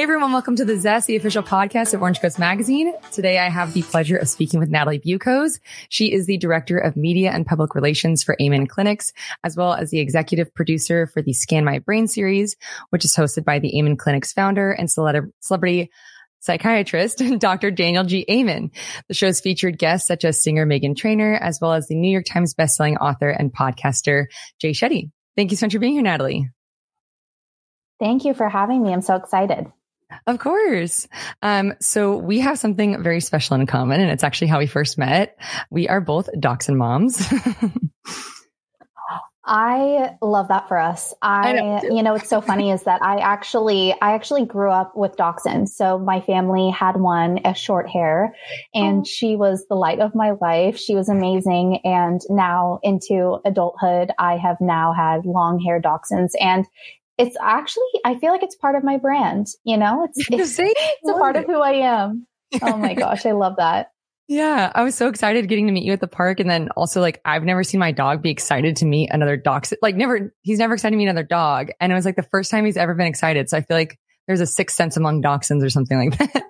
Hey everyone, welcome to the Zest, the official podcast of Orange Coast Magazine. Today I have the pleasure of speaking with Natalie Buchoz. She is the Director of Media and Public Relations for Amen Clinics, as well as the executive producer for the Scan My Brain series, which is hosted by the Amen Clinics founder and celebrity psychiatrist, Dr. Daniel G. Amen. The show's featured guests such as singer Meghan Trainor, as well as the New York Times bestselling author and podcaster Jay Shetty. Thank you so much for being here, Natalie. Thank you for having me. I'm so excited. Of course. Um, so we have something very special in common, and it's actually how we first met. We are both dachshund moms. I love that for us. I, I you know, what's so funny is that I actually, I actually grew up with dachshunds. So my family had one, a short hair, and oh. she was the light of my life. She was amazing. And now into adulthood, I have now had long hair dachshunds and it's actually I feel like it's part of my brand. You know, it's it's, it's a part of who I am. Oh my gosh, I love that. Yeah, I was so excited getting to meet you at the park, and then also like I've never seen my dog be excited to meet another dog. Like never, he's never excited to meet another dog, and it was like the first time he's ever been excited. So I feel like there's a sixth sense among dachshunds or something like that.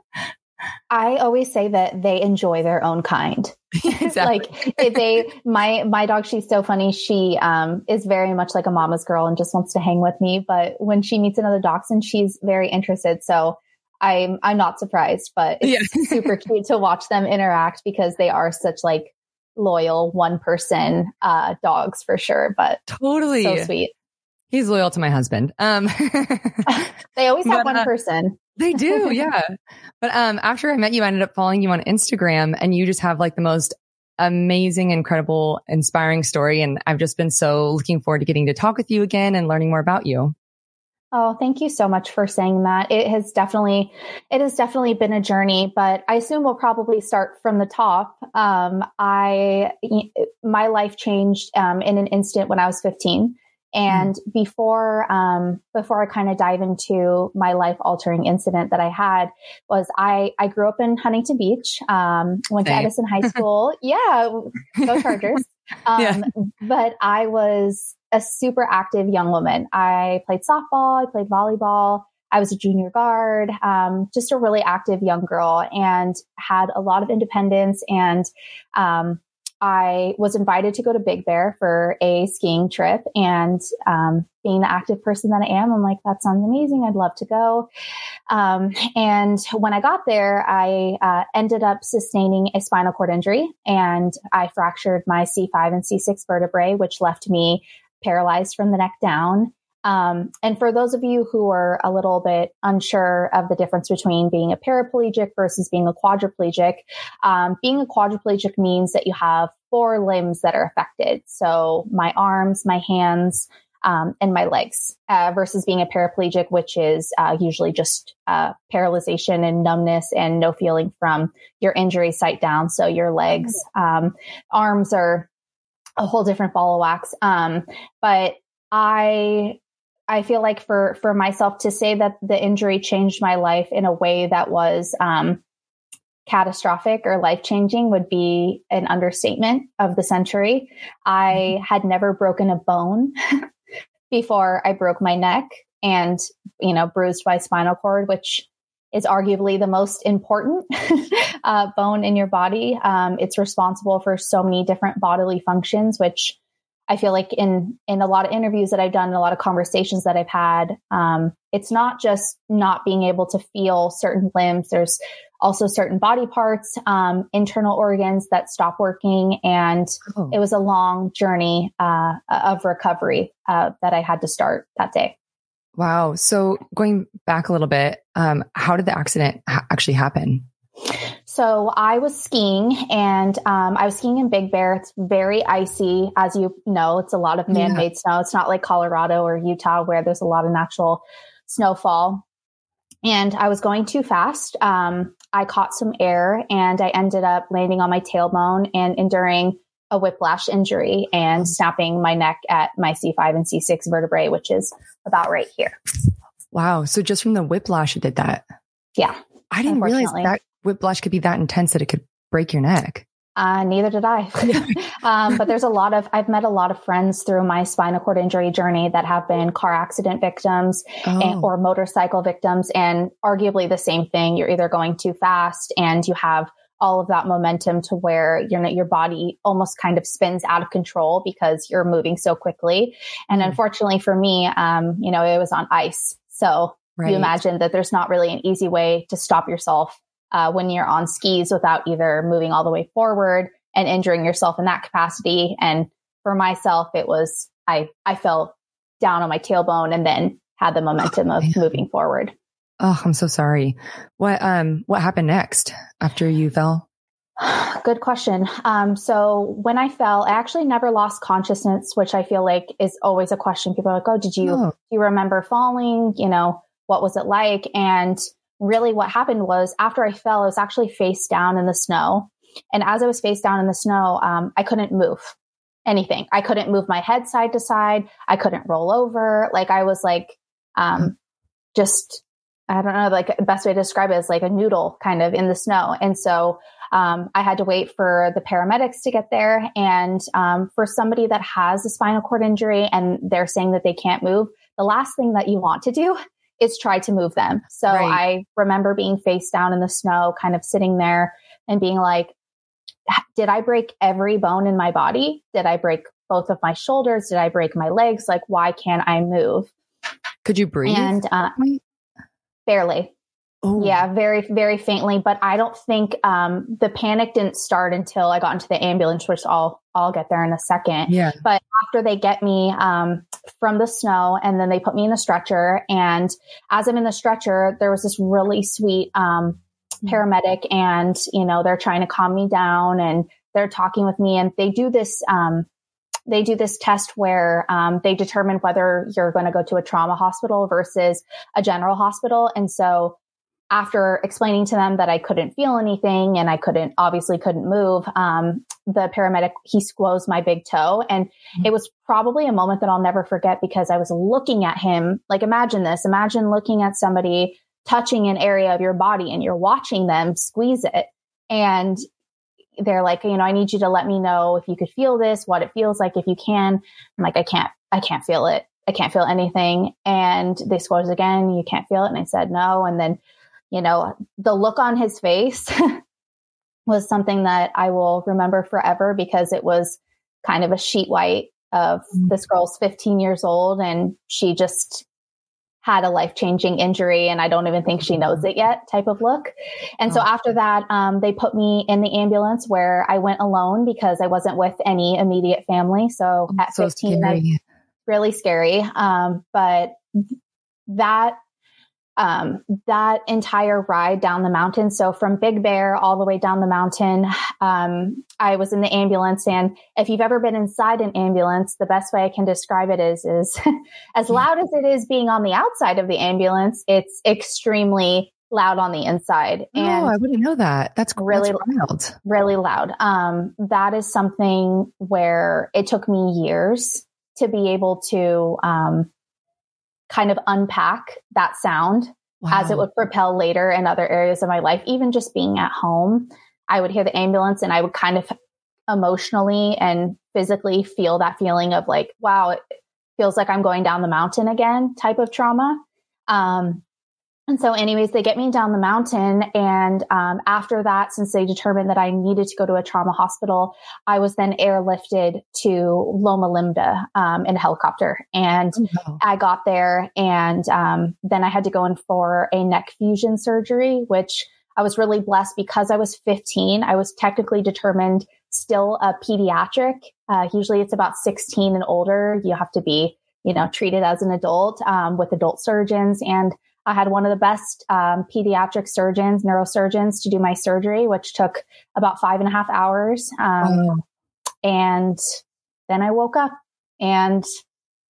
I always say that they enjoy their own kind. like they, my, my dog, she's so funny. She, um, is very much like a mama's girl and just wants to hang with me. But when she meets another dachshund, she's very interested. So I'm, I'm not surprised, but it's yeah. super cute to watch them interact because they are such like loyal one person, uh, dogs for sure. But totally so sweet. He's loyal to my husband. Um, they always have but, one uh, person. They do, yeah. but um, after I met you, I ended up following you on Instagram, and you just have like the most amazing, incredible, inspiring story. And I've just been so looking forward to getting to talk with you again and learning more about you. Oh, thank you so much for saying that. It has definitely, it has definitely been a journey, but I assume we'll probably start from the top. Um, I, my life changed um, in an instant when I was 15. And mm. before, um, before I kind of dive into my life altering incident that I had was I, I grew up in Huntington Beach, um, went Same. to Edison High School. yeah. Go Chargers. Um, yeah. but I was a super active young woman. I played softball. I played volleyball. I was a junior guard, um, just a really active young girl and had a lot of independence and, um, I was invited to go to Big Bear for a skiing trip. And um, being the active person that I am, I'm like, that sounds amazing. I'd love to go. Um, and when I got there, I uh, ended up sustaining a spinal cord injury and I fractured my C5 and C6 vertebrae, which left me paralyzed from the neck down. Um, and for those of you who are a little bit unsure of the difference between being a paraplegic versus being a quadriplegic, um, being a quadriplegic means that you have four limbs that are affected. So my arms, my hands, um, and my legs, uh, versus being a paraplegic, which is uh, usually just uh, paralyzation and numbness and no feeling from your injury site down. So your legs, um, arms are a whole different ball of wax. Um, but I I feel like for for myself to say that the injury changed my life in a way that was um, catastrophic or life changing would be an understatement of the century. I mm-hmm. had never broken a bone before I broke my neck and you know bruised my spinal cord, which is arguably the most important uh, bone in your body. Um, it's responsible for so many different bodily functions, which I feel like in in a lot of interviews that I've done, a lot of conversations that I've had, um, it's not just not being able to feel certain limbs. There's also certain body parts, um, internal organs that stop working, and oh. it was a long journey uh, of recovery uh, that I had to start that day. Wow! So going back a little bit, um, how did the accident ha- actually happen? So I was skiing and um, I was skiing in Big Bear. It's very icy, as you know. It's a lot of man-made yeah. snow. It's not like Colorado or Utah where there's a lot of natural snowfall. And I was going too fast. Um, I caught some air and I ended up landing on my tailbone and enduring a whiplash injury and snapping my neck at my C5 and C6 vertebrae, which is about right here. Wow. So just from the whiplash, it did that. Yeah. I didn't realize that whiplash could be that intense that it could break your neck. Uh, neither did I. um, but there's a lot of, I've met a lot of friends through my spinal cord injury journey that have been car accident victims oh. and, or motorcycle victims. And arguably the same thing. You're either going too fast and you have all of that momentum to where your your body almost kind of spins out of control because you're moving so quickly. And mm. unfortunately for me, um, you know, it was on ice. So right. you imagine that there's not really an easy way to stop yourself uh, when you're on skis without either moving all the way forward and injuring yourself in that capacity. And for myself, it was I I fell down on my tailbone and then had the momentum of moving forward. Oh, I'm so sorry. What um what happened next after you fell? Good question. Um, so when I fell, I actually never lost consciousness, which I feel like is always a question. People are like, "Oh, did you oh. do you remember falling? You know, what was it like?" And really, what happened was after I fell, I was actually face down in the snow, and as I was face down in the snow, um, I couldn't move anything. I couldn't move my head side to side. I couldn't roll over. Like I was like, um, just I don't know, like the best way to describe it is like a noodle kind of in the snow. And so um, I had to wait for the paramedics to get there. And um, for somebody that has a spinal cord injury and they're saying that they can't move, the last thing that you want to do is try to move them. So right. I remember being face down in the snow, kind of sitting there and being like, did I break every bone in my body? Did I break both of my shoulders? Did I break my legs? Like, why can't I move? Could you breathe? And uh, Barely. Oh. Yeah, very, very faintly. But I don't think um, the panic didn't start until I got into the ambulance, which I'll I'll get there in a second. Yeah. But after they get me um, from the snow, and then they put me in the stretcher, and as I'm in the stretcher, there was this really sweet um, mm. paramedic, and you know they're trying to calm me down, and they're talking with me, and they do this um, they do this test where um, they determine whether you're going to go to a trauma hospital versus a general hospital. And so after explaining to them that I couldn't feel anything and I couldn't obviously couldn't move, um, the paramedic he squoze my big toe, and mm-hmm. it was probably a moment that I'll never forget because I was looking at him. Like imagine this: imagine looking at somebody touching an area of your body and you're watching them squeeze it, and they're like, you know, I need you to let me know if you could feel this, what it feels like, if you can. I'm like, I can't, I can't feel it. I can't feel anything. And they squoze again, you can't feel it. And I said no. And then, you know, the look on his face was something that I will remember forever because it was kind of a sheet white of mm-hmm. this girl's 15 years old and she just had a life changing injury and I don't even think she knows it yet type of look. And so after that, um, they put me in the ambulance where I went alone because I wasn't with any immediate family. So at so 15, that's really scary. Um, but that um, that entire ride down the mountain. So from Big Bear all the way down the mountain, um, I was in the ambulance. And if you've ever been inside an ambulance, the best way I can describe it is, is as loud as it is being on the outside of the ambulance, it's extremely loud on the inside. Oh, and I wouldn't know that. That's really that's really loud. Um, that is something where it took me years to be able to, um, kind of unpack that sound wow. as it would propel later in other areas of my life. Even just being at home, I would hear the ambulance and I would kind of emotionally and physically feel that feeling of like, wow, it feels like I'm going down the mountain again type of trauma. Um, and so, anyways, they get me down the mountain. And um, after that, since they determined that I needed to go to a trauma hospital, I was then airlifted to Loma Linda um, in a helicopter. And oh, I got there, and um, then I had to go in for a neck fusion surgery, which I was really blessed because I was 15. I was technically determined still a pediatric. Uh, usually it's about 16 and older. You have to be, you know, treated as an adult um, with adult surgeons. And I had one of the best um, pediatric surgeons, neurosurgeons to do my surgery, which took about five and a half hours. Um, And then I woke up and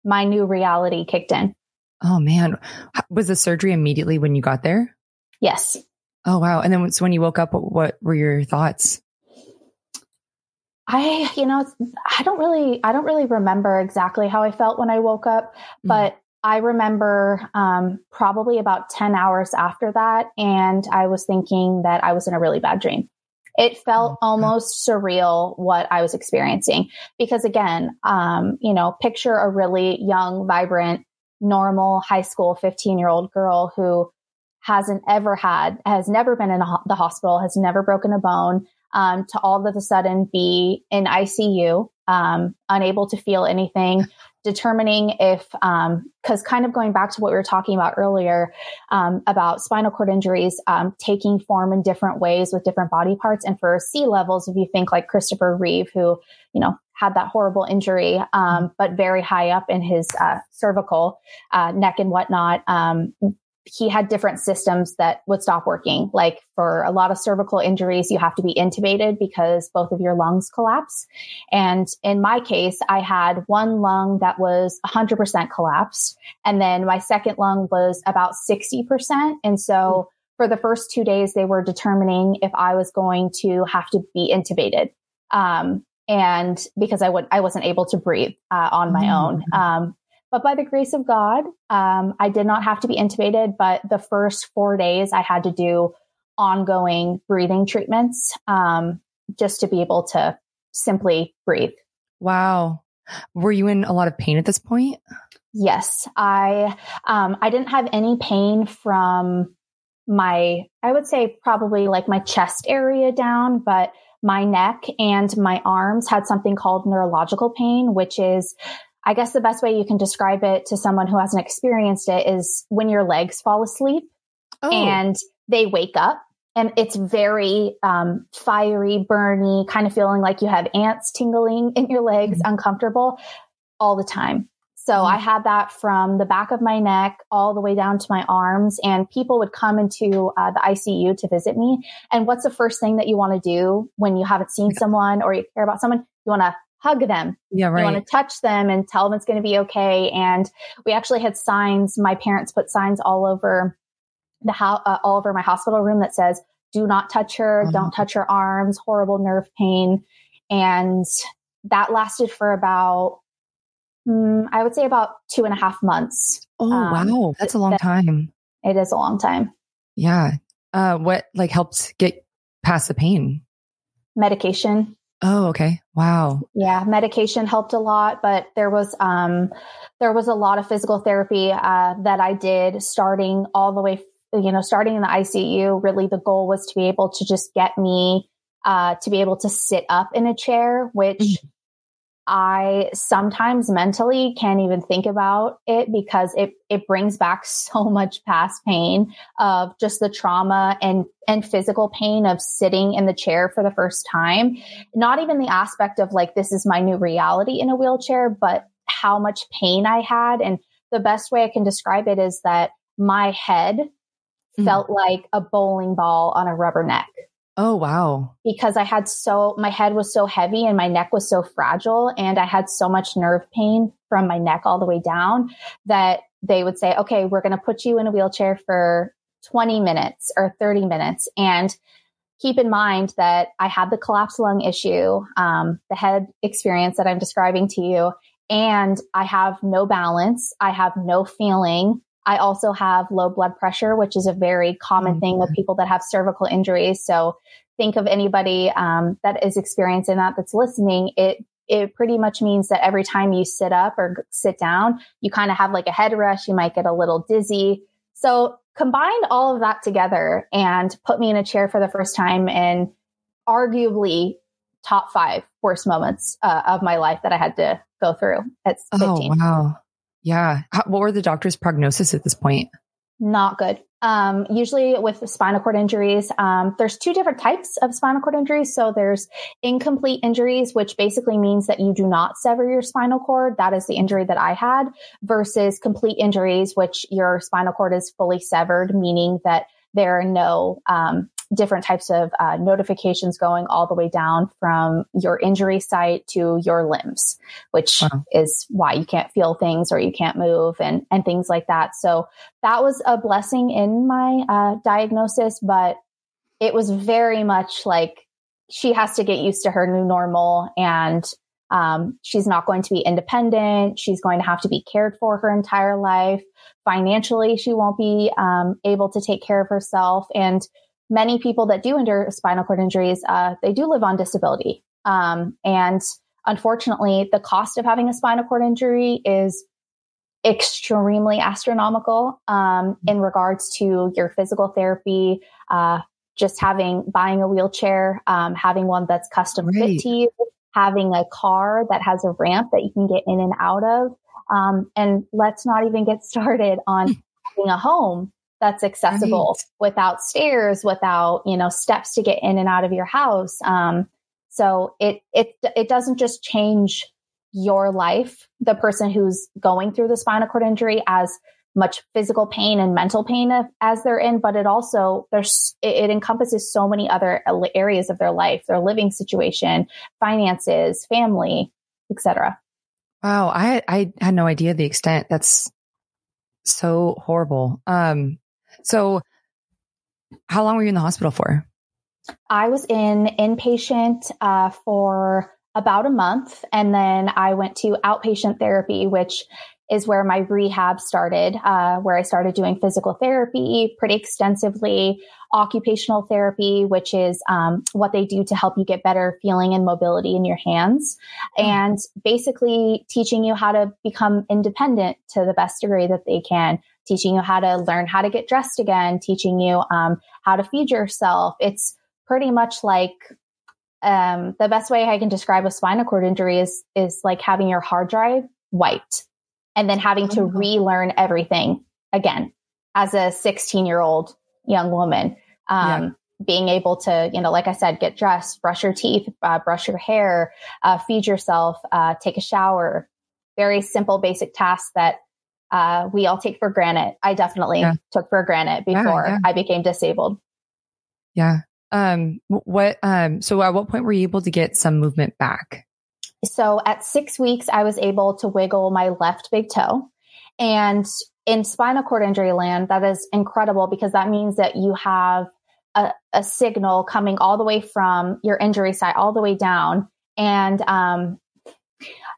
my new reality kicked in. Oh man. Was the surgery immediately when you got there? Yes. Oh wow. And then so when you woke up, what, what were your thoughts? I, you know, I don't really, I don't really remember exactly how I felt when I woke up, mm. but I remember um, probably about 10 hours after that, and I was thinking that I was in a really bad dream. It felt oh, almost surreal what I was experiencing because again, um, you know, picture a really young, vibrant, normal high school 15 year old girl who hasn't ever had, has never been in a, the hospital, has never broken a bone, um, to all of a sudden be in ICU, um, unable to feel anything, determining if, because um, kind of going back to what we were talking about earlier um, about spinal cord injuries um, taking form in different ways with different body parts. And for C levels, if you think like Christopher Reeve, who, you know, had that horrible injury, um, but very high up in his uh, cervical, uh, neck and whatnot, um, he had different systems that would stop working. Like for a lot of cervical injuries, you have to be intubated because both of your lungs collapse. And in my case, I had one lung that was 100% collapsed. And then my second lung was about 60%. And so for the first two days, they were determining if I was going to have to be intubated. Um, and because I would, I wasn't able to breathe uh, on my mm. own. Um, but by the grace of God, um, I did not have to be intubated. But the first four days, I had to do ongoing breathing treatments um, just to be able to simply breathe. Wow. Were you in a lot of pain at this point? Yes, I um, I didn't have any pain from my I would say probably like my chest area down, but my neck and my arms had something called neurological pain, which is I guess the best way you can describe it to someone who hasn't experienced it is when your legs fall asleep oh. and they wake up and it's very um, fiery, burny, kind of feeling like you have ants tingling in your legs, mm-hmm. uncomfortable all the time. So mm-hmm. I had that from the back of my neck all the way down to my arms, and people would come into uh, the ICU to visit me. And what's the first thing that you want to do when you haven't seen someone or you care about someone? You want to hug them. Yeah, right. You want to touch them and tell them it's going to be okay. And we actually had signs. My parents put signs all over the house, uh, all over my hospital room that says, "Do not touch her. Oh. Don't touch her arms. Horrible nerve pain." And that lasted for about, mm, I would say, about two and a half months. Oh um, wow, that's a long time. It is a long time. Yeah. Uh, what like helped get past the pain? Medication. Oh, okay. Wow. Yeah, medication helped a lot, but there was um there was a lot of physical therapy uh, that I did starting all the way you know starting in the ICU. Really the goal was to be able to just get me uh, to be able to sit up in a chair, which mm-hmm. I sometimes mentally can't even think about it because it, it brings back so much past pain of just the trauma and, and physical pain of sitting in the chair for the first time. Not even the aspect of like, this is my new reality in a wheelchair, but how much pain I had. And the best way I can describe it is that my head mm-hmm. felt like a bowling ball on a rubber neck. Oh, wow. Because I had so, my head was so heavy and my neck was so fragile and I had so much nerve pain from my neck all the way down that they would say, okay, we're going to put you in a wheelchair for 20 minutes or 30 minutes. And keep in mind that I had the collapsed lung issue, um, the head experience that I'm describing to you, and I have no balance. I have no feeling. I also have low blood pressure, which is a very common mm-hmm. thing with people that have cervical injuries. So think of anybody um, that is experiencing that that's listening. It it pretty much means that every time you sit up or sit down, you kind of have like a head rush. You might get a little dizzy. So combine all of that together and put me in a chair for the first time and arguably top five worst moments uh, of my life that I had to go through at 15. Oh, wow. Yeah. How, what were the doctor's prognosis at this point? Not good. Um, usually with spinal cord injuries, um, there's two different types of spinal cord injuries. So there's incomplete injuries, which basically means that you do not sever your spinal cord. That is the injury that I had versus complete injuries, which your spinal cord is fully severed, meaning that there are no um, different types of uh, notifications going all the way down from your injury site to your limbs, which wow. is why you can't feel things or you can't move and, and things like that. So that was a blessing in my uh, diagnosis, but it was very much like she has to get used to her new normal and um, she's not going to be independent. She's going to have to be cared for her entire life. Financially, she won't be um, able to take care of herself. And many people that do endure spinal cord injuries, uh, they do live on disability. Um, and unfortunately, the cost of having a spinal cord injury is extremely astronomical um, in regards to your physical therapy, uh, just having buying a wheelchair, um, having one that's custom right. fit to you, having a car that has a ramp that you can get in and out of. Um, and let's not even get started on having a home that's accessible right. without stairs, without, you know, steps to get in and out of your house. Um, so it, it, it doesn't just change your life, the person who's going through the spinal cord injury as much physical pain and mental pain as they're in, but it also there's it, it encompasses so many other areas of their life, their living situation, finances, family, etc. Wow, I I had no idea the extent. That's so horrible. Um, so how long were you in the hospital for? I was in inpatient uh, for about a month, and then I went to outpatient therapy, which is where my rehab started, uh, where I started doing physical therapy pretty extensively, occupational therapy, which is um, what they do to help you get better feeling and mobility in your hands, mm. and basically teaching you how to become independent to the best degree that they can. Teaching you how to learn how to get dressed again, teaching you um, how to feed yourself. It's pretty much like um, the best way I can describe a spinal cord injury is is like having your hard drive wiped and then having to relearn everything again as a 16 year old young woman. Um, yeah. Being able to, you know, like I said, get dressed, brush your teeth, uh, brush your hair, uh, feed yourself, uh, take a shower. Very simple, basic tasks that uh, we all take for granted. I definitely yeah. took for granted before yeah, I became disabled. Yeah. Um, what, um, so at what point were you able to get some movement back? So at six weeks, I was able to wiggle my left big toe. And in spinal cord injury land, that is incredible because that means that you have a, a signal coming all the way from your injury site all the way down. And um,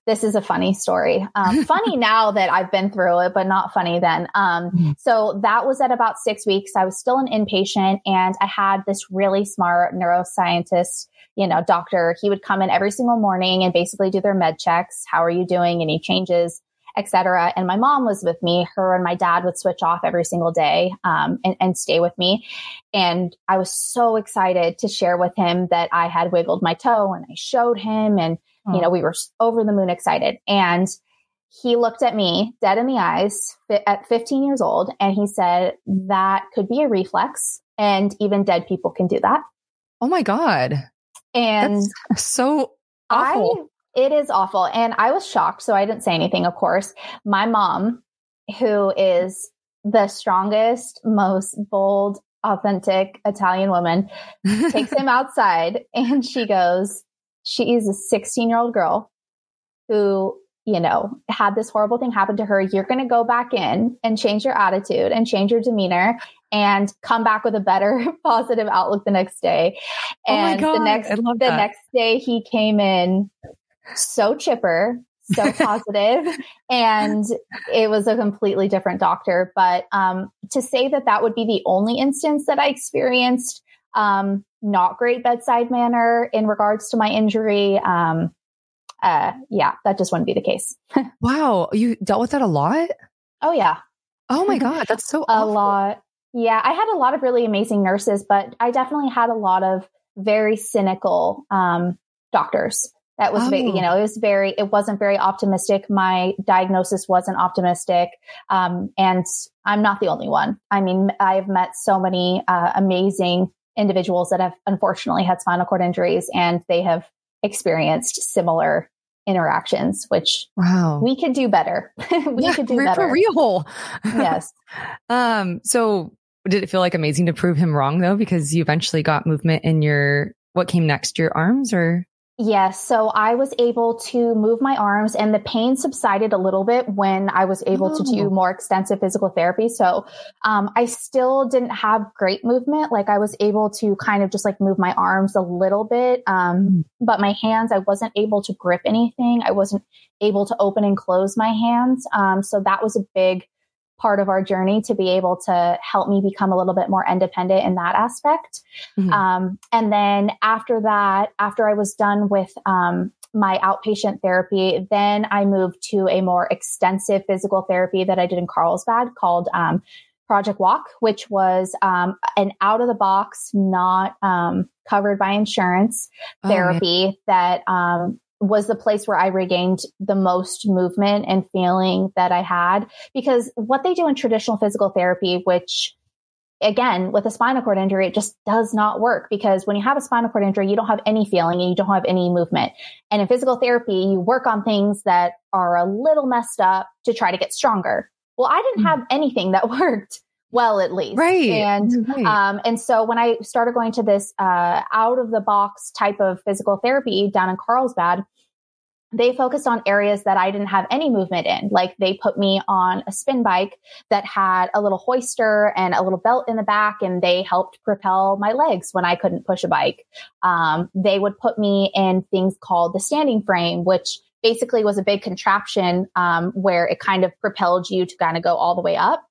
this is a funny story. Um, funny now that I've been through it, but not funny then. Um, mm-hmm. so that was at about six weeks. I was still an inpatient and I had this really smart neuroscientist you know, doctor, he would come in every single morning and basically do their med checks. How are you doing? Any changes? etc. And my mom was with me. Her and my dad would switch off every single day um, and, and, stay with me. And I was so excited to share with him that I had wiggled my toe, and I showed him, and oh. you know we were over the moon excited. And he looked at me dead in the eyes at 15 years old, and he said that could be a reflex, and even dead people can do that. Oh my god! And That's so awful. I, it is awful. And I was shocked. So I didn't say anything, of course. My mom, who is the strongest, most bold, authentic Italian woman, takes him outside and she goes, she is a 16 year old girl who you know, had this horrible thing happen to her, you're going to go back in and change your attitude and change your demeanor and come back with a better positive outlook the next day. Oh and oh the next the that. next day he came in so chipper, so positive, and it was a completely different doctor. But um, to say that that would be the only instance that I experienced um, not great bedside manner in regards to my injury. Um, uh, yeah, that just wouldn't be the case. wow. You dealt with that a lot? Oh, yeah. Oh my God. That's so a awful. lot. Yeah. I had a lot of really amazing nurses, but I definitely had a lot of very cynical um, doctors. That was, oh. very, you know, it was very, it wasn't very optimistic. My diagnosis wasn't optimistic. Um, and I'm not the only one. I mean, I've met so many uh, amazing individuals that have unfortunately had spinal cord injuries and they have experienced similar interactions, which wow, we could do better. we yeah, could do better for real. yes. Um. So, did it feel like amazing to prove him wrong though? Because you eventually got movement in your what came next, your arms, or Yes. So I was able to move my arms and the pain subsided a little bit when I was able oh. to do oh. more extensive physical therapy. So, um, I still didn't have great movement. Like I was able to kind of just like move my arms a little bit. Um, mm. but my hands, I wasn't able to grip anything. I wasn't able to open and close my hands. Um, so that was a big, part of our journey to be able to help me become a little bit more independent in that aspect. Mm-hmm. Um, and then after that, after I was done with um, my outpatient therapy, then I moved to a more extensive physical therapy that I did in Carlsbad called um, Project Walk, which was um, an out of the box, not um, covered by insurance oh, therapy that um, was the place where I regained the most movement and feeling that I had. Because what they do in traditional physical therapy, which again, with a spinal cord injury, it just does not work because when you have a spinal cord injury, you don't have any feeling and you don't have any movement. And in physical therapy, you work on things that are a little messed up to try to get stronger. Well, I didn't hmm. have anything that worked well at least right and right. um and so when i started going to this uh out of the box type of physical therapy down in carlsbad they focused on areas that I didn't have any movement in. Like they put me on a spin bike that had a little hoister and a little belt in the back, and they helped propel my legs when I couldn't push a bike. Um, they would put me in things called the standing frame, which basically was a big contraption um, where it kind of propelled you to kind of go all the way up.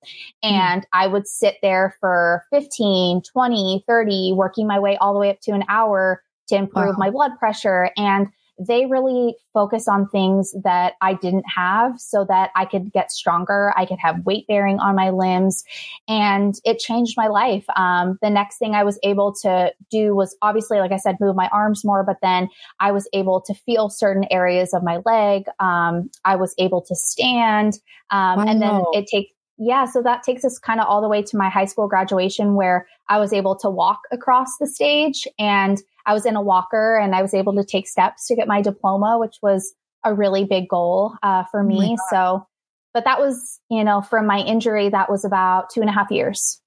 Mm-hmm. And mm. I would sit there for 15, 20, 30, working my way all the way up to an hour to improve wow. my blood pressure. And they really focus on things that I didn't have so that I could get stronger. I could have weight bearing on my limbs and it changed my life. Um, the next thing I was able to do was obviously, like I said, move my arms more, but then I was able to feel certain areas of my leg. Um, I was able to stand. Um, and then it takes, yeah, so that takes us kind of all the way to my high school graduation where I was able to walk across the stage and I was in a walker and I was able to take steps to get my diploma, which was a really big goal uh, for oh me. Oh so, but that was, you know, from my injury, that was about two and a half years.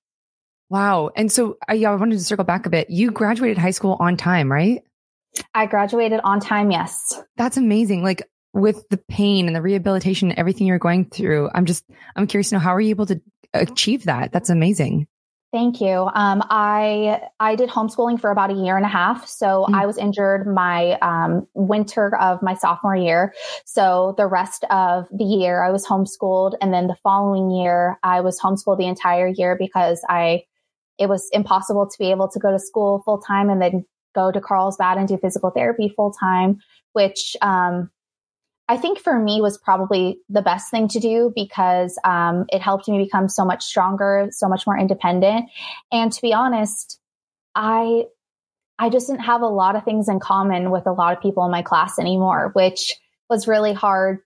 Wow. And so, uh, yeah, I wanted to circle back a bit. You graduated high school on time, right? I graduated on time. Yes. That's amazing. Like with the pain and the rehabilitation, and everything you're going through, I'm just, I'm curious to know how are you able to achieve that? That's amazing. Thank you. Um, I I did homeschooling for about a year and a half. So mm. I was injured my um, winter of my sophomore year. So the rest of the year I was homeschooled, and then the following year I was homeschooled the entire year because I it was impossible to be able to go to school full time and then go to Carlsbad and do physical therapy full time, which um, I think for me was probably the best thing to do because um, it helped me become so much stronger, so much more independent. And to be honest, I I just didn't have a lot of things in common with a lot of people in my class anymore, which was really hard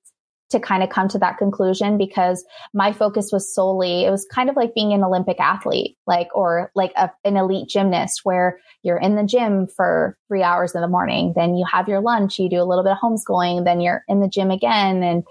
to kind of come to that conclusion because my focus was solely, it was kind of like being an Olympic athlete, like, or like a, an elite gymnast where you're in the gym for three hours in the morning, then you have your lunch, you do a little bit of homeschooling, then you're in the gym again and,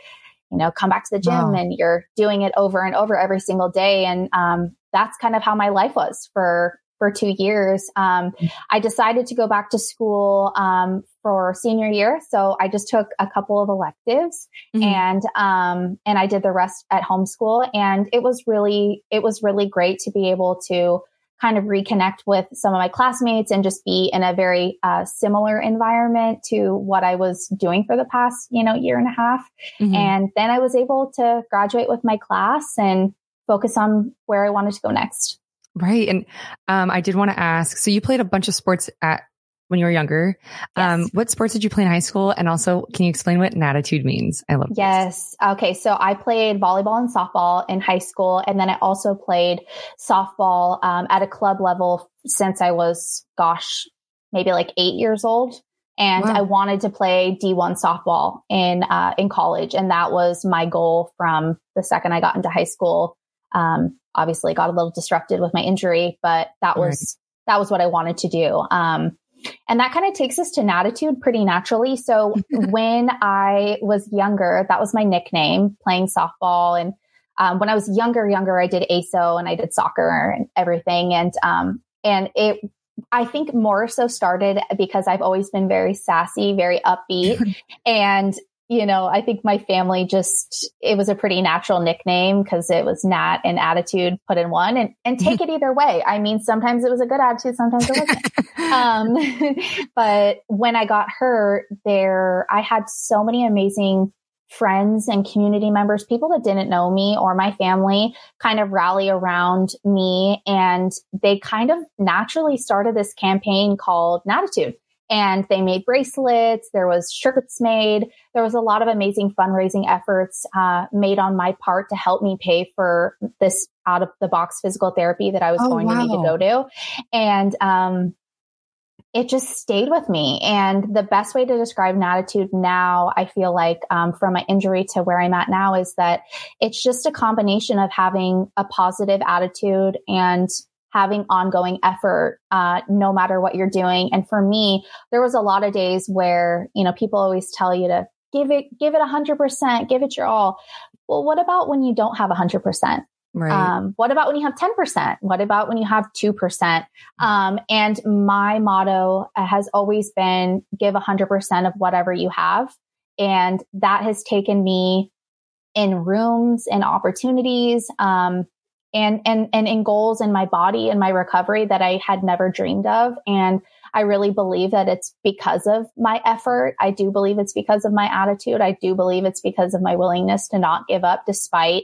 you know, come back to the gym wow. and you're doing it over and over every single day. And, um, that's kind of how my life was for for two years. Um, I decided to go back to school um, for senior year, so I just took a couple of electives mm-hmm. and um, and I did the rest at homeschool, and it was really it was really great to be able to kind of reconnect with some of my classmates and just be in a very uh, similar environment to what I was doing for the past, you know, year and a half. Mm-hmm. And then I was able to graduate with my class and focus on where I wanted to go next. Right. And um, I did want to ask so you played a bunch of sports at when you were younger. Um, yes. Um, what sports did you play in high school? And also, can you explain what natitude means? I love Yes. This. Okay. So I played volleyball and softball in high school. And then I also played softball um, at a club level since I was, gosh, maybe like eight years old. And wow. I wanted to play D1 softball in, uh, in college. And that was my goal from the second I got into high school. Um, obviously got a little disrupted with my injury, but that was, right. that was what I wanted to do. Um, and that kind of takes us to Natitude pretty naturally. So when I was younger, that was my nickname playing softball. And um, when I was younger, younger, I did ASO and I did soccer and everything. And, um, and it, I think more so started because I've always been very sassy, very upbeat. and you know, I think my family just, it was a pretty natural nickname because it was Nat and attitude put in one and, and take it either way. I mean, sometimes it was a good attitude, sometimes it wasn't. um, but when I got hurt there, I had so many amazing friends and community members, people that didn't know me or my family kind of rally around me. And they kind of naturally started this campaign called Natitude. And they made bracelets. There was shirts made. There was a lot of amazing fundraising efforts uh, made on my part to help me pay for this out of the box physical therapy that I was oh, going wow. to need to go to. And um, it just stayed with me. And the best way to describe Natitude now, I feel like um, from my injury to where I'm at now is that it's just a combination of having a positive attitude and having ongoing effort, uh, no matter what you're doing. And for me, there was a lot of days where, you know, people always tell you to give it, give it a hundred percent, give it your all. Well, what about when you don't have a hundred percent? Right. Um, what about when you have 10%? What about when you have 2%? Um, and my motto has always been give 100% of whatever you have. And that has taken me in rooms and opportunities, um, and, and, and in goals in my body and my recovery that I had never dreamed of. And I really believe that it's because of my effort. I do believe it's because of my attitude. I do believe it's because of my willingness to not give up despite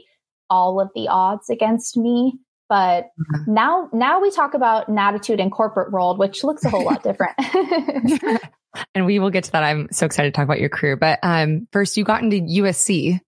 all of the odds against me. But mm-hmm. now, now we talk about Natitude in corporate world, which looks a whole lot different. and we will get to that. I'm so excited to talk about your career. But um, first, you got into USC.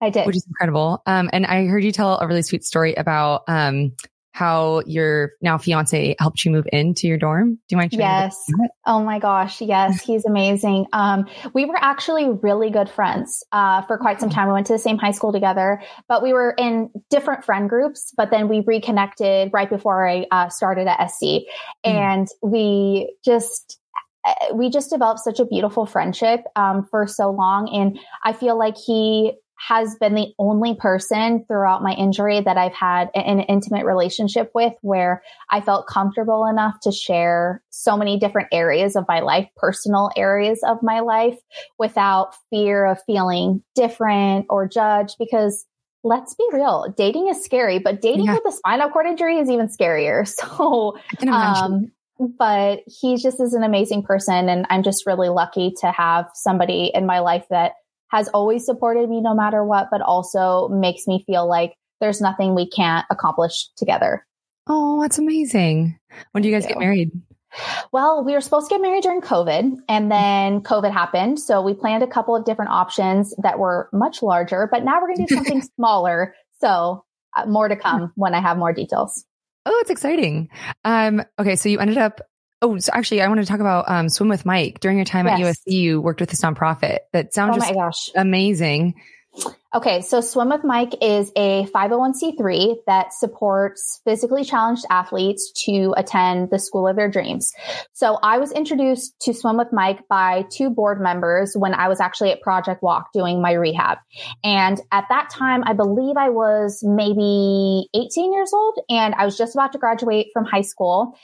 I did, which is incredible. Um, and I heard you tell a really sweet story about um, how your now fiance helped you move into your dorm. Do you mind sharing? Yes. Oh my gosh. Yes. He's amazing. Um, we were actually really good friends, uh, for quite some time. We went to the same high school together, but we were in different friend groups, but then we reconnected right before I, uh, started at SC mm. and we just, uh, we just developed such a beautiful friendship um, for so long and i feel like he has been the only person throughout my injury that I've had an intimate relationship with where I felt comfortable enough to share so many different areas of my life, personal areas of my life without fear of feeling different or judged because let's be real, dating is scary, but dating yeah. with a spinal cord injury is even scarier. So, um, but he just is an amazing person and I'm just really lucky to have somebody in my life that has always supported me no matter what, but also makes me feel like there's nothing we can't accomplish together. Oh, that's amazing. When do you guys get married? Well, we were supposed to get married during COVID and then COVID happened. So we planned a couple of different options that were much larger, but now we're going to do something smaller. So uh, more to come when I have more details. Oh, it's exciting. Um, okay. So you ended up Oh, so actually, I want to talk about um, Swim with Mike. During your time yes. at USC, you worked with this nonprofit. That sounds oh my gosh. amazing. Okay, so Swim with Mike is a 501c3 that supports physically challenged athletes to attend the school of their dreams. So I was introduced to Swim with Mike by two board members when I was actually at Project Walk doing my rehab. And at that time, I believe I was maybe 18 years old and I was just about to graduate from high school.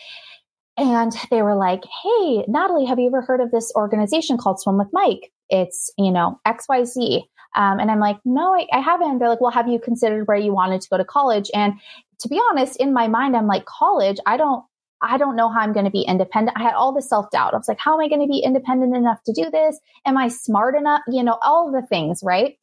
And they were like, Hey, Natalie, have you ever heard of this organization called Swim with Mike? It's, you know, XYZ. Um, and I'm like, no, I, I haven't. They're like, well, have you considered where you wanted to go to college? And to be honest, in my mind, I'm like, college, I don't, I don't know how I'm going to be independent. I had all the self doubt. I was like, how am I going to be independent enough to do this? Am I smart enough? You know, all the things, right?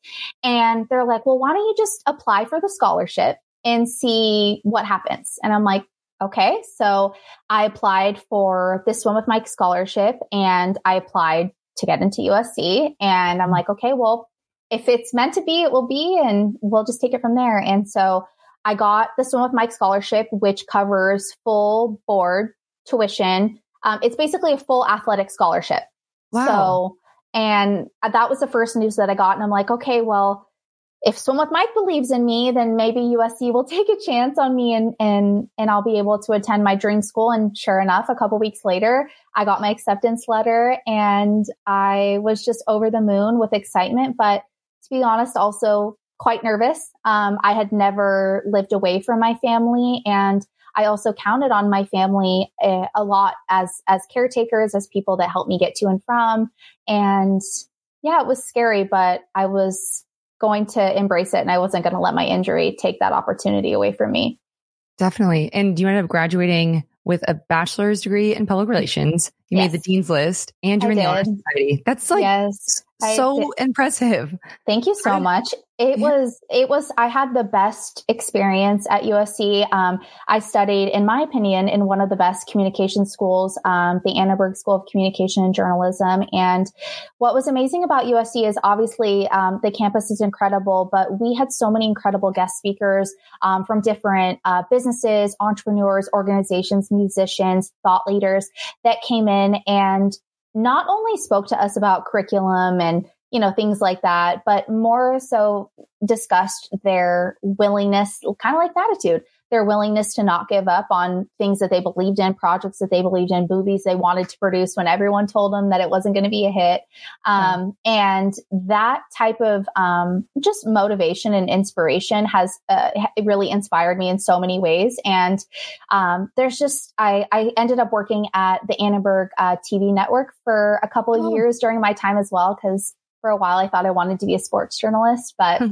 And they're like, well, why don't you just apply for the scholarship and see what happens? And I'm like, okay, so I applied for this Swim with Mike scholarship and I applied to get into USC. And I'm like, okay, well, if it's meant to be, it will be, and we'll just take it from there. And so I got the Swim with Mike scholarship, which covers full board tuition. Um, it's basically a full athletic scholarship. Wow. So, and that was the first news that I got. And I'm like, okay, well, if Swim with Mike believes in me, then maybe USC will take a chance on me and, and, and I'll be able to attend my dream school. And sure enough, a couple weeks later, I got my acceptance letter and I was just over the moon with excitement. But to be honest, also quite nervous. Um, I had never lived away from my family and I also counted on my family a, eh, a lot as, as caretakers, as people that helped me get to and from. And yeah, it was scary, but I was going to embrace it and I wasn't going to let my injury take that opportunity away from me. Definitely. And you ended up graduating with a bachelor's degree in public relations. You yes. made the dean's list and you're I in did. the honor society. That's like yes. So impressive. Thank you so much. It yeah. was, it was, I had the best experience at USC. Um, I studied, in my opinion, in one of the best communication schools, um, the Annenberg School of Communication and Journalism. And what was amazing about USC is obviously, um, the campus is incredible, but we had so many incredible guest speakers, um, from different, uh, businesses, entrepreneurs, organizations, musicians, thought leaders that came in and not only spoke to us about curriculum and you know, things like that, but more so discussed their willingness, kind of like attitude, their willingness to not give up on things that they believed in, projects that they believed in, movies they wanted to produce when everyone told them that it wasn't going to be a hit. Um, And that type of um, just motivation and inspiration has uh, really inspired me in so many ways. And um, there's just, I, I, ended up working at the Annenberg uh, TV network for a couple of oh. years during my time as well, because for a while I thought I wanted to be a sports journalist, but hmm.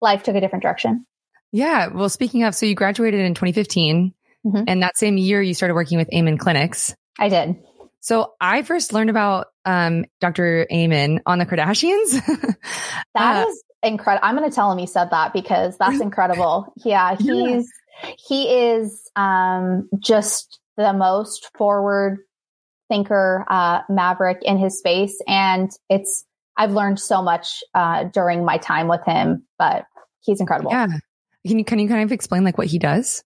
life took a different direction. Yeah. Well, speaking of, so you graduated in 2015 mm-hmm. and that same year you started working with Amen Clinics. I did. So I first learned about um, Dr. Amen on the Kardashians. that uh, is incredible. I'm going to tell him you said that because that's incredible. Yeah, he's yeah. he is um, just the most forward thinker, uh, maverick in his space, and it's I've learned so much uh, during my time with him, but he's incredible. Yeah. Can you, can you kind of explain like what he does?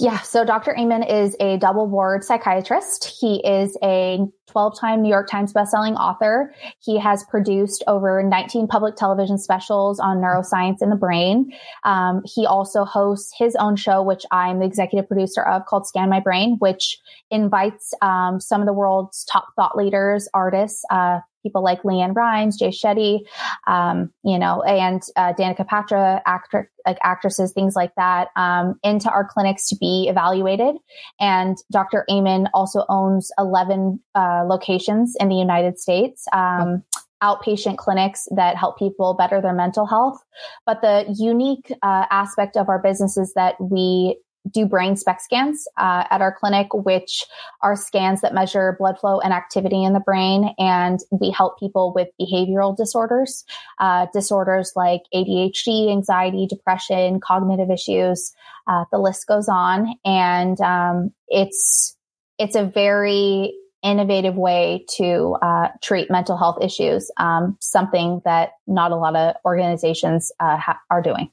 Yeah. So Dr. Amen is a double board psychiatrist. He is a 12 time New York Times bestselling author. He has produced over 19 public television specials on neuroscience and the brain. Um, he also hosts his own show, which I'm the executive producer of called Scan My Brain, which invites um, some of the world's top thought leaders, artists, uh, people like LeAnn Rimes, Jay Shetty, um, you know, and uh, Danica Patrick, actor, like actresses, things like that, um, into our clinics to be evaluated. And Dr. Amen also owns 11 uh, locations in the United States. Um, outpatient clinics that help people better their mental health. But the unique uh, aspect of our business is that we do brain SPECT scans uh, at our clinic, which are scans that measure blood flow and activity in the brain. And we help people with behavioral disorders, uh, disorders like ADHD, anxiety, depression, cognitive issues. Uh, the list goes on, and um, it's it's a very innovative way to uh, treat mental health issues. Um, something that not a lot of organizations uh, ha- are doing.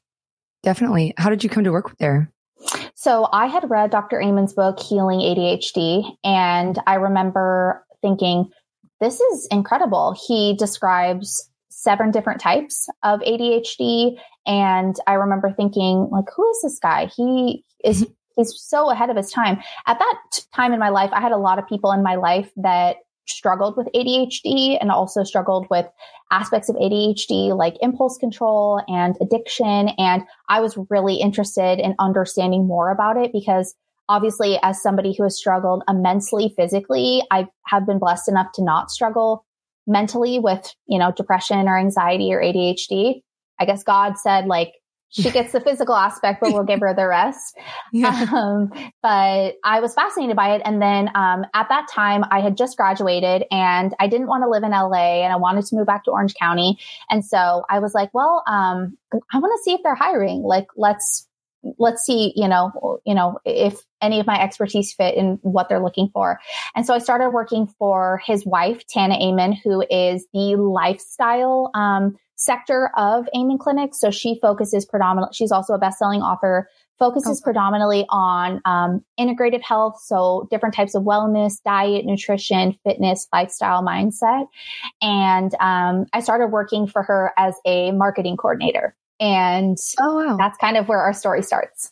Definitely. How did you come to work there? So I had read Dr. Amen's book, Healing ADHD, and I remember thinking, this is incredible. He describes seven different types of ADHD. And I remember thinking, like, who is this guy? He is, mm-hmm. he's so ahead of his time. At that time in my life, I had a lot of people in my life that struggled with ADHD and also struggled with aspects of ADHD like impulse control and addiction. And I was really interested in understanding more about it because obviously as somebody who has struggled immensely physically, I have been blessed enough to not struggle mentally with, you know, depression or anxiety or ADHD. I guess God said like, she gets the physical aspect, but we'll give her the rest. Yeah. Um, but I was fascinated by it. And then um, at that time, I had just graduated and I didn't want to live in LA and I wanted to move back to Orange County. And so I was like, well, um, I want to see if they're hiring. Like, let's let's see, you know, you know, if any of my expertise fit in what they're looking for. And so I started working for his wife, Tana Amen, who is the lifestyle um, sector of Amen Clinic. So she focuses predominantly, she's also a best-selling author, focuses okay. predominantly on um, integrated health. So different types of wellness, diet, nutrition, fitness, lifestyle, mindset. And um, I started working for her as a marketing coordinator. And oh, wow. that's kind of where our story starts.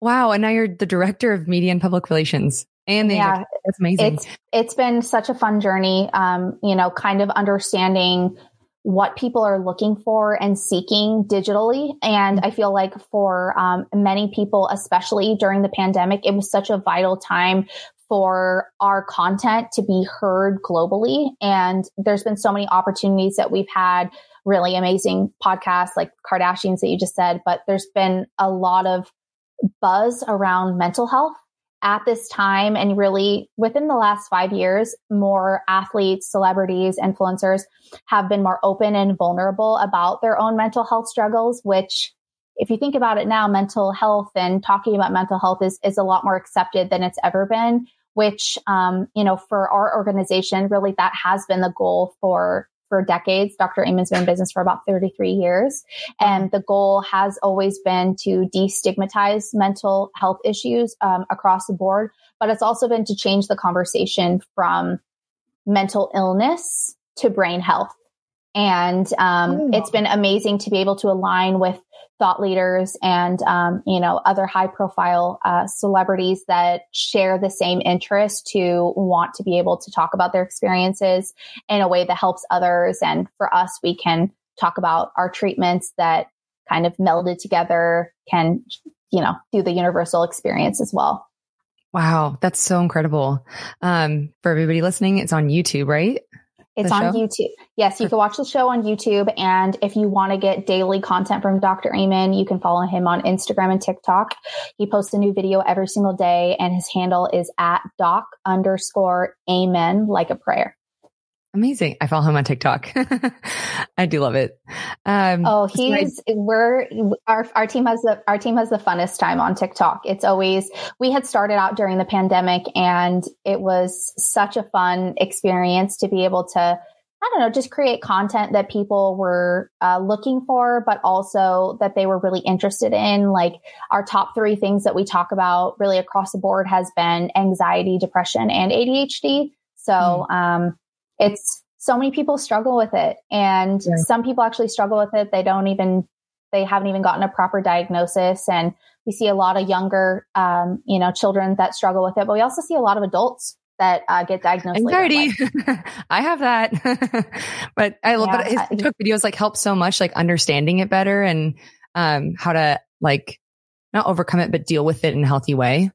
Wow. And now you're the director of media and public relations. And yeah, that's amazing. It's, it's been such a fun journey. Um, you know, kind of understanding what people are looking for and seeking digitally. And I feel like for um, many people, especially during the pandemic, it was such a vital time for our content to be heard globally. And there's been so many opportunities that we've had really amazing podcasts like Kardashians that you just said, but there's been a lot of buzz around mental health at this time and really within the last five years, more athletes, celebrities, influencers have been more open and vulnerable about their own mental health struggles, which if you think about it now, mental health and talking about mental health is, is a lot more accepted than it's ever been, which, um, you know, for our organization, really that has been the goal for for decades. Dr. Amen's been in business for about 33 years. And the goal has always been to destigmatize mental health issues um, across the board. But it's also been to change the conversation from mental illness to brain health. And um, it's been amazing to be able to align with thought leaders and um, you know other high profile uh, celebrities that share the same interest to want to be able to talk about their experiences in a way that helps others. And for us we can talk about our treatments that kind of melded together can you know do the universal experience as well. Wow. That's so incredible. Um, for everybody listening it's on youtube right it's on? YouTube. Yes, you can watch the show on YouTube. And if you want to get daily content from Dr. Amen, you can follow him on Instagram and TikTok. He posts a new video every single day, and his handle is at doc underscore amen, like a prayer. Amazing. I follow him on TikTok. I do love it. Um, oh, he's, I, we're, our, our team has the, our team has the funnest time on TikTok. It's always, we had started out during the pandemic and it was such a fun experience to be able to, I don't know, just create content that people were uh, looking for, but also that they were really interested in. Like our top three things that we talk about really across the board has been anxiety, depression, and ADHD. So, mm. um, it's so many people struggle with it and yeah. some people actually struggle with it. They don't even they haven't even gotten a proper diagnosis and we see a lot of younger um, you know children that struggle with it but we also see a lot of adults that uh, get diagnosed anxiety i have that. But i love yeah, it his videos like help so much like understanding it better and um, how to like not overcome it but deal with it in a healthy way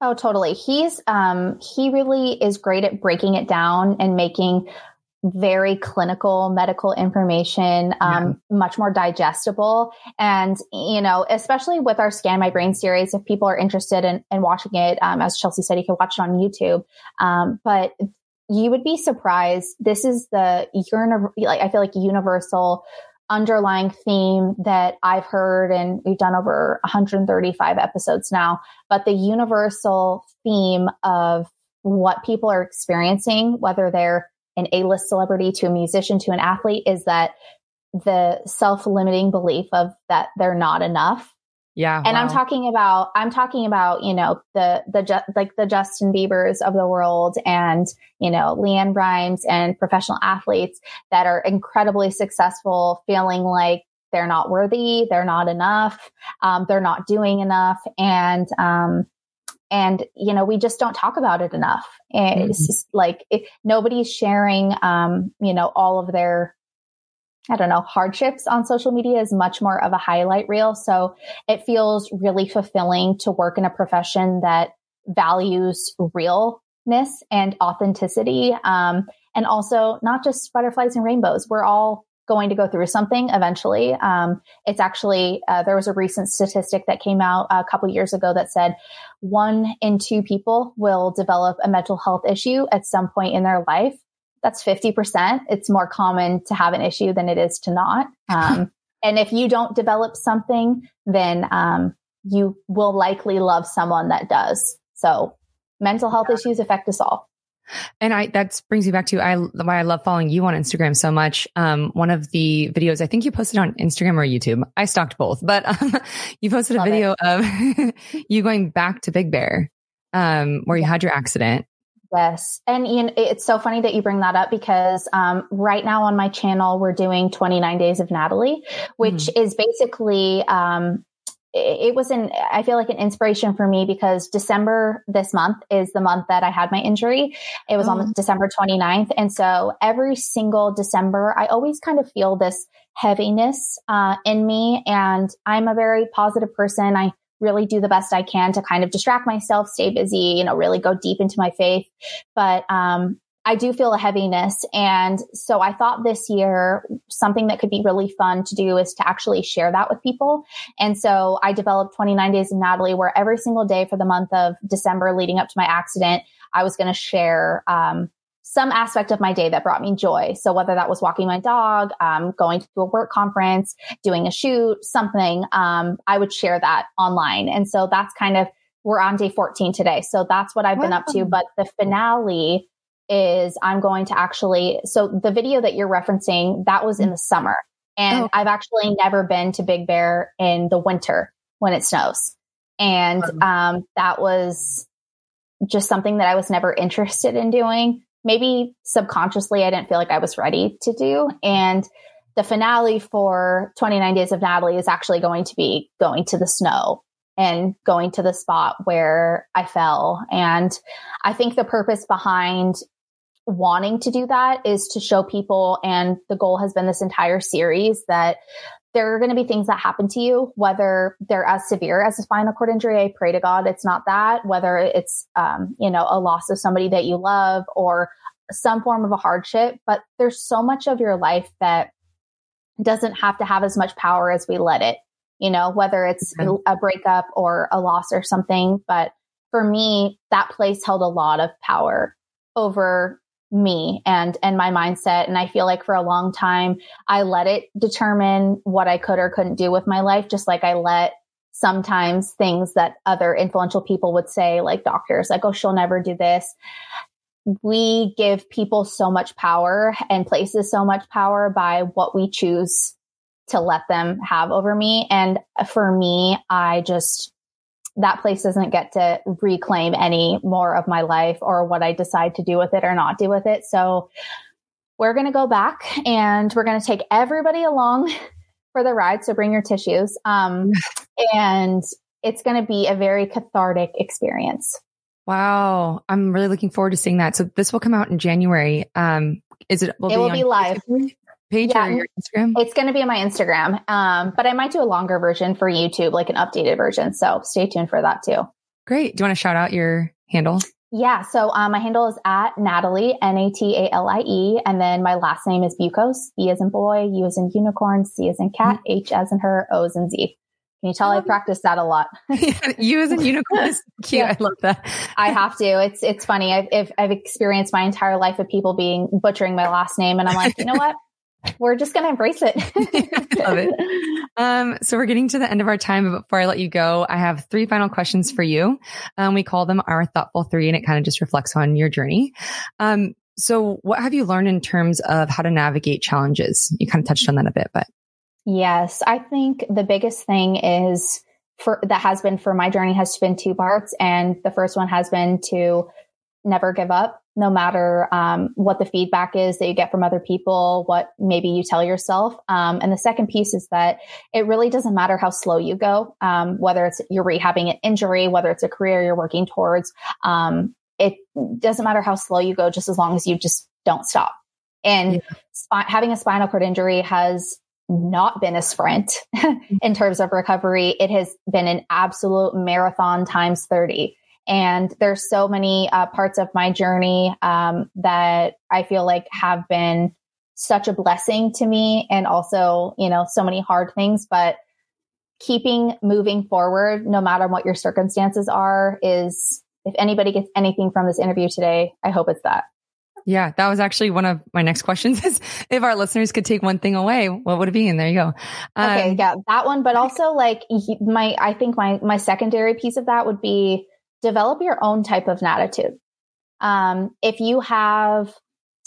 Oh, totally. He's um he really is great at breaking it down and making very clinical medical information um, yeah. much more digestible and you know especially with our scan my brain series if people are interested in, in watching it um, as chelsea said you can watch it on youtube um, but you would be surprised this is the you're like i feel like universal underlying theme that I've heard, and we've done over 135 episodes now, but the universal theme of what people are experiencing, whether they're an A-list celebrity to a musician to an athlete, is that the self-limiting belief of that they're not enough yeah. And wow. I'm talking about, I'm talking about, you know, the, the, like the Justin Biebers of the world and, you know, LeAnn Rimes and professional athletes that are incredibly successful, feeling like they're not worthy, they're not enough, um, they're not doing enough. And, um, and you know we just don't talk about it enough it's mm-hmm. just like it, nobody's sharing um, you know all of their I don't know, hardships on social media is much more of a highlight reel. So it feels really fulfilling to work in a profession that values realness and authenticity. Um, and also not just butterflies and rainbows. We're all going to go through something eventually. Um, it's actually, uh, there was a recent statistic that came out a couple years ago that said one in two people will develop a mental health issue at some point in their life that's 50%. It's more common to have an issue than it is to not. Um, and if you don't develop something, then um, you will likely love someone that does. So mental health yeah. issues affect us all. And I, that brings me back to I, why I love following you on Instagram so much. Um, one of the videos I think you posted on Instagram or YouTube. I stalked both, but um, you posted love a video it. of you going back to Big Bear, um, where you had your accident Yes. And Ian, it's so funny that you bring that up because um, right now on my channel, we're doing 29 Days of Natalie, which mm. is basically, um, it, was an, I feel like an inspiration for me because December this month is the month that I had my injury. It was oh. on December 29th. And so every single December, I always kind of feel this heaviness uh, in me. And I'm a very positive person. I really do the best I can to kind of distract myself, stay busy, you know, really go deep into my faith. But um, I do feel a heaviness. And so I thought this year, something that could be really fun to do is to actually share that with people. And so I developed 29 Days of Natalie, where every single day for the month of December leading up to my accident, I was going to share, um, some aspect of my day that brought me joy. So whether that was walking my dog, um, going to a work conference, doing a shoot, something, um, I would share that online. And so that's kind of, we're on day 14 today. So that's what I've wow. been up to. But the finale is I'm going to actually, so the video that you're referencing, that was in the summer. And oh. I've actually never been to Big Bear in the winter when it snows. And, um, that was just something that I was never interested in doing maybe subconsciously I didn't feel like I was ready to do. And the finale for 29 Days of Natalie is actually going to be going to the snow and going to the spot where I fell. And I think the purpose behind wanting to do that is to show people, and the goal has been this entire series that there are going to be things that happen to you, whether they're as severe as a spinal cord injury. I pray to God it's not that, whether it's, um, you know, a loss of somebody that you love or some form of a hardship, but there's so much of your life that doesn't have to have as much power as we let it, you know, whether it's okay. a breakup or a loss or something. But for me, that place held a lot of power over me and and my mindset. And i feel like for a long time i let it determine what i could or couldn't do with my life just like i let sometimes things that other influential people would say like doctors like oh she'll never do this. We give people so much power and places so much power by what we choose to let them have over me. And for me i just that place doesn't get to reclaim any more of my life or what I decide to do with it or not do with it. So we're going to go back and we're going to take everybody along for the ride. So bring your tissues. Um, and it's going to be a very cathartic experience. Wow. I'm really looking forward to seeing that. So this will come out in January. Um, is it? Will it will be live page yeah, or your Instagram? It's going to be on my Instagram. Um, but I might do a longer version for YouTube, like an updated version. So stay tuned for that too. Great. Do you want to shout out your handle? Yeah. So um, my handle is at Natalie, N-A-T-A-L-I-E. And then my last name is Buchoz, B as in boy, U as in unicorn, C as in cat, mm-hmm. H as in her, O as in Z. Can you tell I practice that a lot? you as a unicorn is cute. Yeah. I love that. I have to. It's it's funny. I've, I've experienced my entire life of people being butchering my last name, and I'm like, you know what? We're just going to embrace it. Love it. Um, so we're getting to the end of our time. But before I let you go, I have three final questions for you. Um, we call them our thoughtful three and it kind of just reflects on your journey. Um, so what have you learned in terms of how to navigate challenges? You kind of touched on that a bit, but. Yes, I think the biggest thing is for that has been for my journey has been two parts. And the first one has been to never give up no matter um, what the feedback is that you get from other people, what maybe you tell yourself. Um, and the second piece is that it really doesn't matter how slow you go, um, whether it's you're rehabbing an injury, whether it's a career you're working towards. Um, it doesn't matter how slow you go, just as long as you just don't stop. And yeah. sp- having a spinal cord injury has not been a sprint in terms of recovery. It has been an absolute marathon times 30. And there's so many uh, parts of my journey um, that I feel like have been such a blessing to me, and also, you know, so many hard things. But keeping moving forward, no matter what your circumstances are, is if anybody gets anything from this interview today, I hope it's that. Yeah, that was actually one of my next questions is if our listeners could take one thing away, what would it be? And there you go. Um, okay. Yeah. That one, but also like my, I think my, my secondary piece of that would be develop your own type of attitude. Um, if you have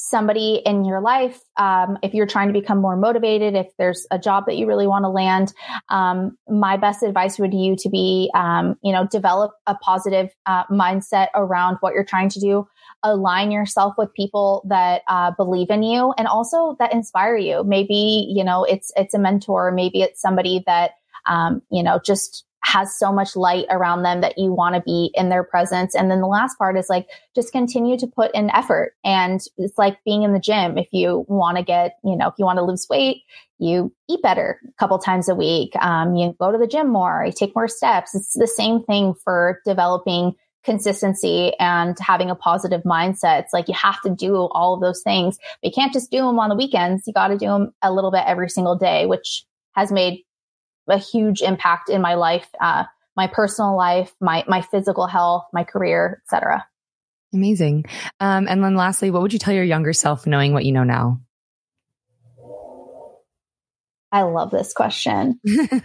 somebody in your life, um, if you're trying to become more motivated, if there's a job that you really want to land, um, my best advice would you to be, um, you know, develop a positive uh, mindset around what you're trying to do. Align yourself with people that uh, believe in you and also that inspire you. Maybe you know it's it's a mentor, maybe it's somebody that um, you know just has so much light around them that you want to be in their presence. And then the last part is like, just continue to put in effort. And it's like being in the gym. If you want to get, you know, if you want to lose weight, you eat better a couple times a week. Um, you go to the gym more, you take more steps. It's the same thing for developing consistency and having a positive mindset. It's like you have to do all of those things. But you can't just do them on the weekends. You got to do them a little bit every single day, which has made a huge impact in my life, uh, my personal life, my my physical health, my career, etc. Amazing. Um, and then lastly, what would you tell your younger self knowing what you know now? I love this question. uh,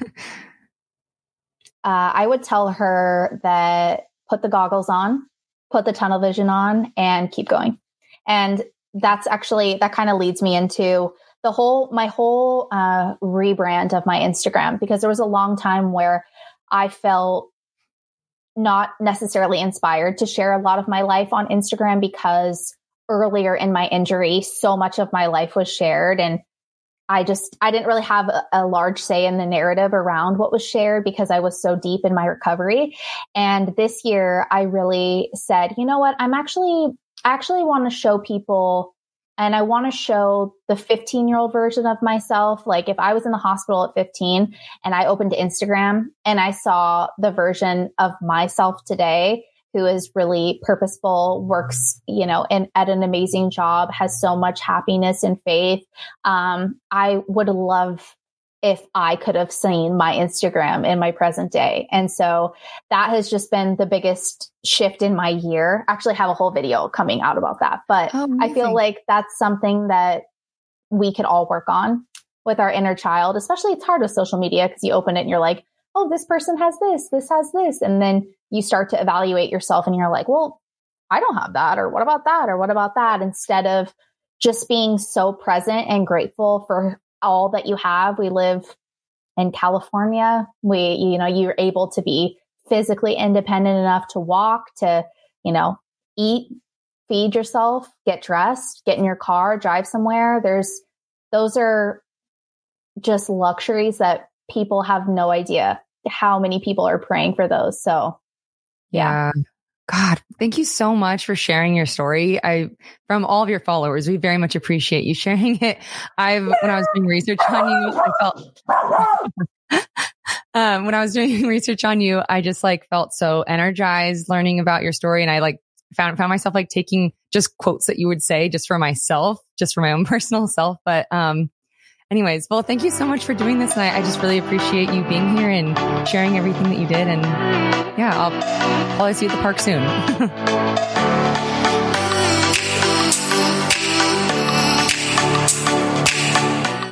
I would tell her that put the goggles on, put the tunnel vision on, and keep going. And that's actually, that kind of leads me into the whole, my whole uh, rebrand of my Instagram, because there was a long time where I felt not necessarily inspired to share a lot of my life on Instagram because earlier in my injury, so much of my life was shared and I just, I didn't really have a, a, large say in the narrative around what was shared because I was so deep in my recovery. And this year I really said, you know what? I'm actually, I actually want to show people and I want to show the 15 year old version of myself. Like if I was in the hospital at 15 and I opened Instagram and I saw the version of myself today, who is really purposeful, works, you know, and at an amazing job, has so much happiness and faith. Um, I would love if I could have seen my Instagram in my present day. And so that has just been the biggest shift in my year. Actually have a whole video coming out about that, but oh, I feel like that's something that we could all work on with our inner child, especially it's hard with social media because you open it and you're like, oh, this person has this, this has this. And then you start to evaluate yourself and you're like, well, I don't have that. Or what about that? Or what about that? Instead of just being so present and grateful for all that you have. We live in California. We, you know, you're able to be physically independent enough to walk, to, you know, eat, feed yourself, get dressed, get in your car, drive somewhere. There's, those are just luxuries that people have no idea how many people are praying for those. So, yeah. yeah. God, thank you so much for sharing your story. I, from all of your followers, we very much appreciate you sharing it. I've, when I was doing research on you, I felt, um, when I was doing research on you, I just like felt so energized learning about your story. And I like found, found myself like taking just quotes that you would say just for myself, just for my own personal self. But, um, anyways, well, thank you so much for doing this. And I, I, just really appreciate you being here and sharing everything that you did. And yeah, I'll probably see you at the park soon.